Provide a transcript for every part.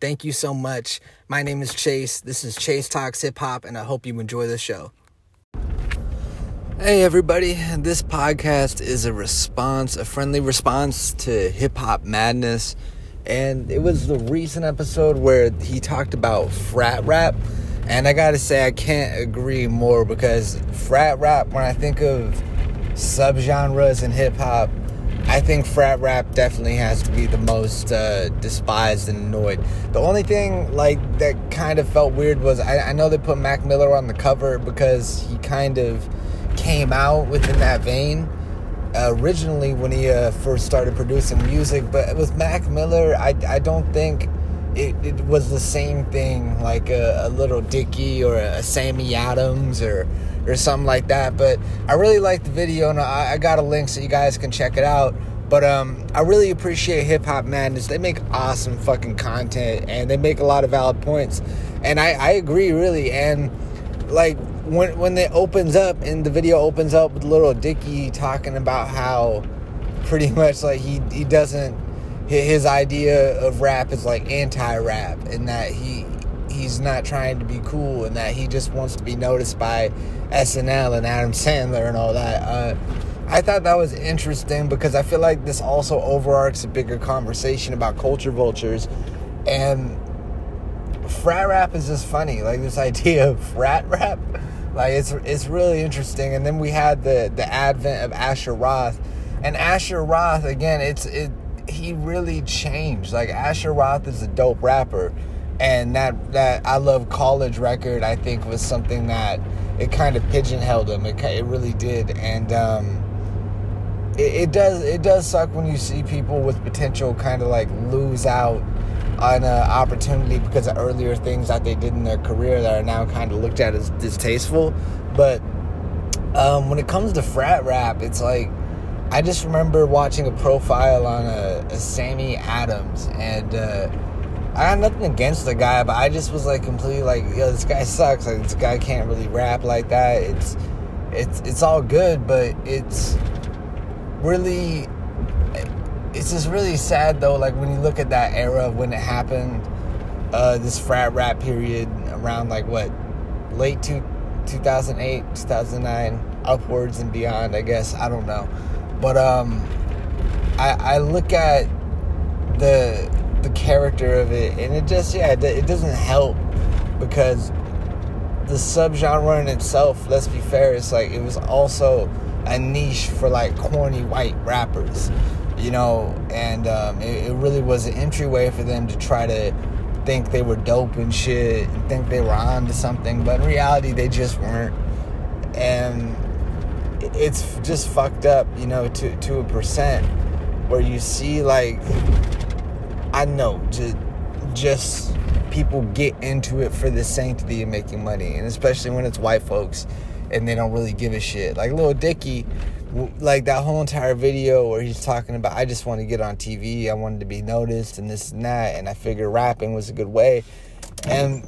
Thank you so much. My name is Chase. This is Chase Talks Hip Hop, and I hope you enjoy the show. Hey, everybody. This podcast is a response, a friendly response to hip hop madness. And it was the recent episode where he talked about frat rap. And I gotta say, I can't agree more because frat rap, when I think of subgenres in hip hop, I think frat rap definitely has to be the most uh, despised and annoyed. The only thing like that kind of felt weird was I, I, know they put Mac Miller on the cover because he kind of came out within that vein uh, originally when he uh, first started producing music. But with Mac Miller, I, I don't think it, it was the same thing like a, a Lil Dicky or a Sammy Adams or or something like that. But I really like the video, and I, I got a link so you guys can check it out. But um, I really appreciate Hip Hop Madness. They make awesome fucking content, and they make a lot of valid points. And I, I agree, really. And like when when it opens up, and the video opens up with Lil Dicky talking about how pretty much like he he doesn't his idea of rap is like anti-rap, and that he he's not trying to be cool and that he just wants to be noticed by SNL and Adam Sandler and all that. Uh, I thought that was interesting because I feel like this also overarches a bigger conversation about culture vultures and frat rap is just funny. Like this idea of frat rap, like it's it's really interesting. And then we had the the advent of Asher Roth, and Asher Roth again. It's it he really changed. Like Asher Roth is a dope rapper and that that I love college record I think was something that it kind of pigeonholed him it, it really did and um, it, does it does suck when you see people with potential kind of like lose out on an opportunity because of earlier things that they did in their career that are now kind of looked at as distasteful but um, when it comes to frat rap it's like I just remember watching a profile on a, a Sammy Adams and uh, I got nothing against the guy, but I just was like completely like, yo, this guy sucks. Like this guy can't really rap like that. It's it's it's all good, but it's really it's just really sad though. Like when you look at that era of when it happened, uh, this frat rap period around like what late two, 2008, 2009, upwards and beyond. I guess I don't know, but um, I I look at the the character of it, and it just yeah, it doesn't help because the subgenre in itself. Let's be fair, it's like it was also a niche for like corny white rappers, you know, and um, it, it really was an entryway for them to try to think they were dope and shit, and think they were on to something, but in reality, they just weren't, and it's just fucked up, you know, to to a percent where you see like I know just just people get into it for the sanctity of making money, and especially when it's white folks and they don't really give a shit. Like Lil Dicky, like that whole entire video where he's talking about, I just want to get on TV, I wanted to be noticed, and this and that, and I figured rapping was a good way, and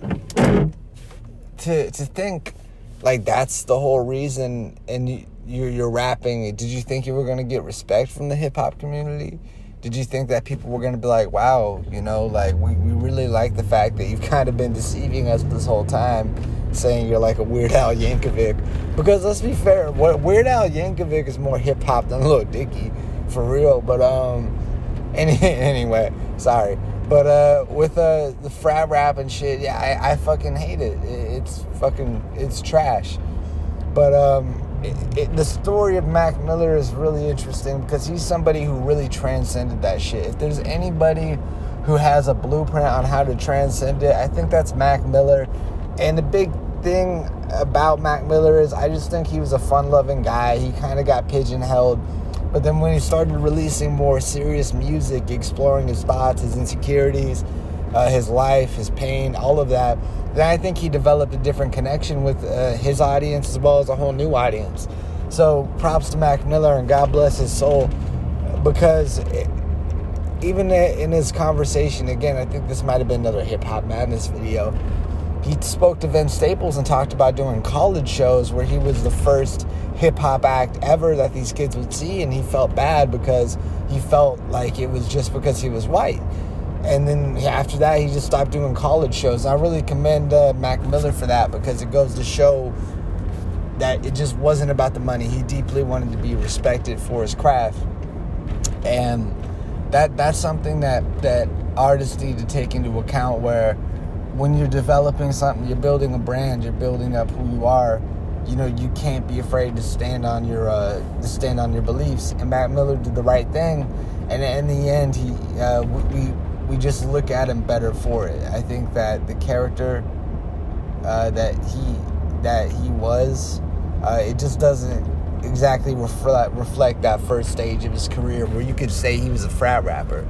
to to think like that's the whole reason, and you, you're, you're rapping. Did you think you were gonna get respect from the hip hop community? did you think that people were going to be like, wow, you know, like we, we really like the fact that you've kind of been deceiving us this whole time, saying you're like a Weird Al Yankovic? Because let's be fair, Weird Al Yankovic is more hip hop than Lil Dicky, for real. But um, any, anyway, sorry. But uh, with uh, the frat rap and shit, yeah, I, I fucking hate it. It's fucking, it's trash. But um, it, the story of Mac Miller is really interesting because he's somebody who really transcended that shit. If there's anybody who has a blueprint on how to transcend it, I think that's Mac Miller. And the big thing about Mac Miller is I just think he was a fun loving guy. He kind of got pigeonholed. But then when he started releasing more serious music, exploring his thoughts, his insecurities, uh, his life, his pain, all of that, then I think he developed a different connection with uh, his audience as well as a whole new audience. So props to Mac Miller and God bless his soul because it, even in his conversation, again, I think this might have been another Hip Hop Madness video. He spoke to Vince Staples and talked about doing college shows where he was the first hip hop act ever that these kids would see, and he felt bad because he felt like it was just because he was white. And then after that, he just stopped doing college shows. I really commend uh, Mac Miller for that because it goes to show that it just wasn't about the money. He deeply wanted to be respected for his craft, and that that's something that that artists need to take into account. Where when you're developing something, you're building a brand, you're building up who you are. You know, you can't be afraid to stand on your uh, to stand on your beliefs. And Mac Miller did the right thing, and in the end, he uh, we we just look at him better for it. I think that the character uh, that he that he was, uh, it just doesn't exactly reflect reflect that first stage of his career where you could say he was a frat rapper.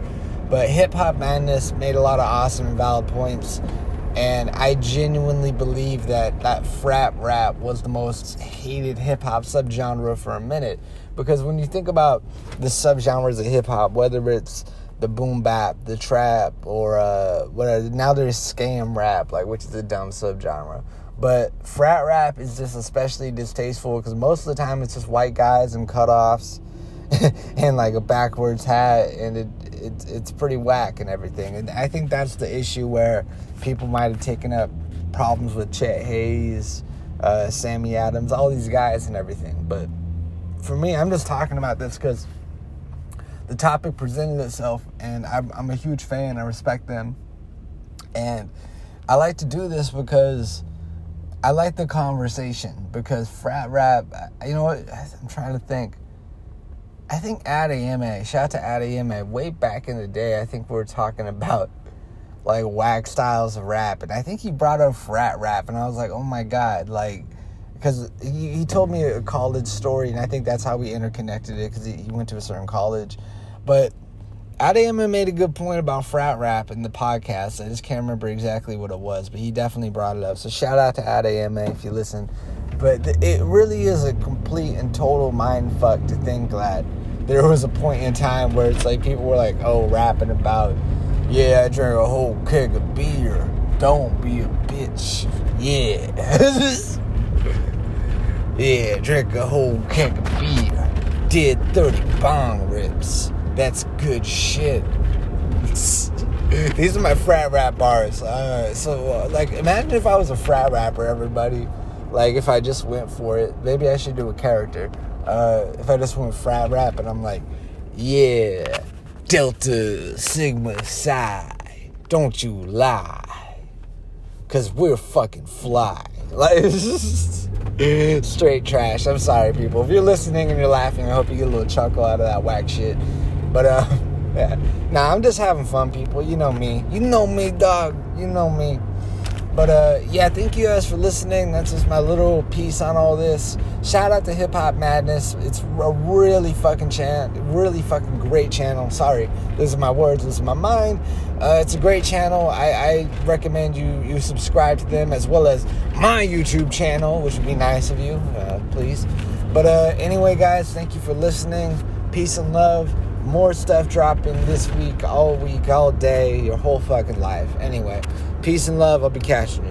But Hip Hop Madness made a lot of awesome and valid points. And I genuinely believe that that frat rap was the most hated hip hop subgenre for a minute. Because when you think about the subgenres of hip hop, whether it's the boom bap, the trap, or uh, whatever, now there's scam rap, like which is a dumb subgenre. But frat rap is just especially distasteful because most of the time it's just white guys and cutoffs and like a backwards hat, and it, it it's pretty whack and everything. And I think that's the issue where people might have taken up problems with Chet Haze, uh, Sammy Adams, all these guys and everything. But for me, I'm just talking about this because the topic presented itself, and I'm, I'm a huge fan. I respect them, and I like to do this because I like the conversation because frat rap, you know what? I'm trying to think. I think Adeyemi, shout out to Adeyemi, way back in the day, I think we were talking about like whack styles of rap. And I think he brought up frat rap. And I was like, oh my God. Like, because he, he told me a college story. And I think that's how we interconnected it because he, he went to a certain college. But Adeyemi made a good point about frat rap in the podcast. I just can't remember exactly what it was, but he definitely brought it up. So shout out to Adeyemi if you listen. But it really is a complete and total mind fuck to think that there was a point in time where it's like people were like, oh, rapping about, yeah, I drank a whole keg of beer. Don't be a bitch. Yeah. yeah, drink a whole keg of beer. Did 30 bong rips that's good shit. These are my frat rap bars. Uh, so, uh, like, imagine if I was a frat rapper, everybody. Like, if I just went for it. Maybe I should do a character. Uh, if I just went frat rap and I'm like, yeah, Delta Sigma Psi, don't you lie. Cause we're fucking fly. Like, straight trash. I'm sorry, people. If you're listening and you're laughing, I hope you get a little chuckle out of that whack shit. But uh, yeah. Nah, I'm just having fun, people. You know me. You know me, dog. You know me. But uh, yeah, thank you guys for listening. That's just my little piece on all this. Shout out to Hip Hop Madness. It's a really fucking channel, really fucking great channel. Sorry, are my words. This is my mind. Uh, it's a great channel. I, I, recommend you you subscribe to them as well as my YouTube channel, which would be nice of you, uh, please. But uh, anyway, guys, thank you for listening. Peace and love more stuff dropping this week, all week, all day, your whole fucking life. Anyway, peace and love. I'll be catching you.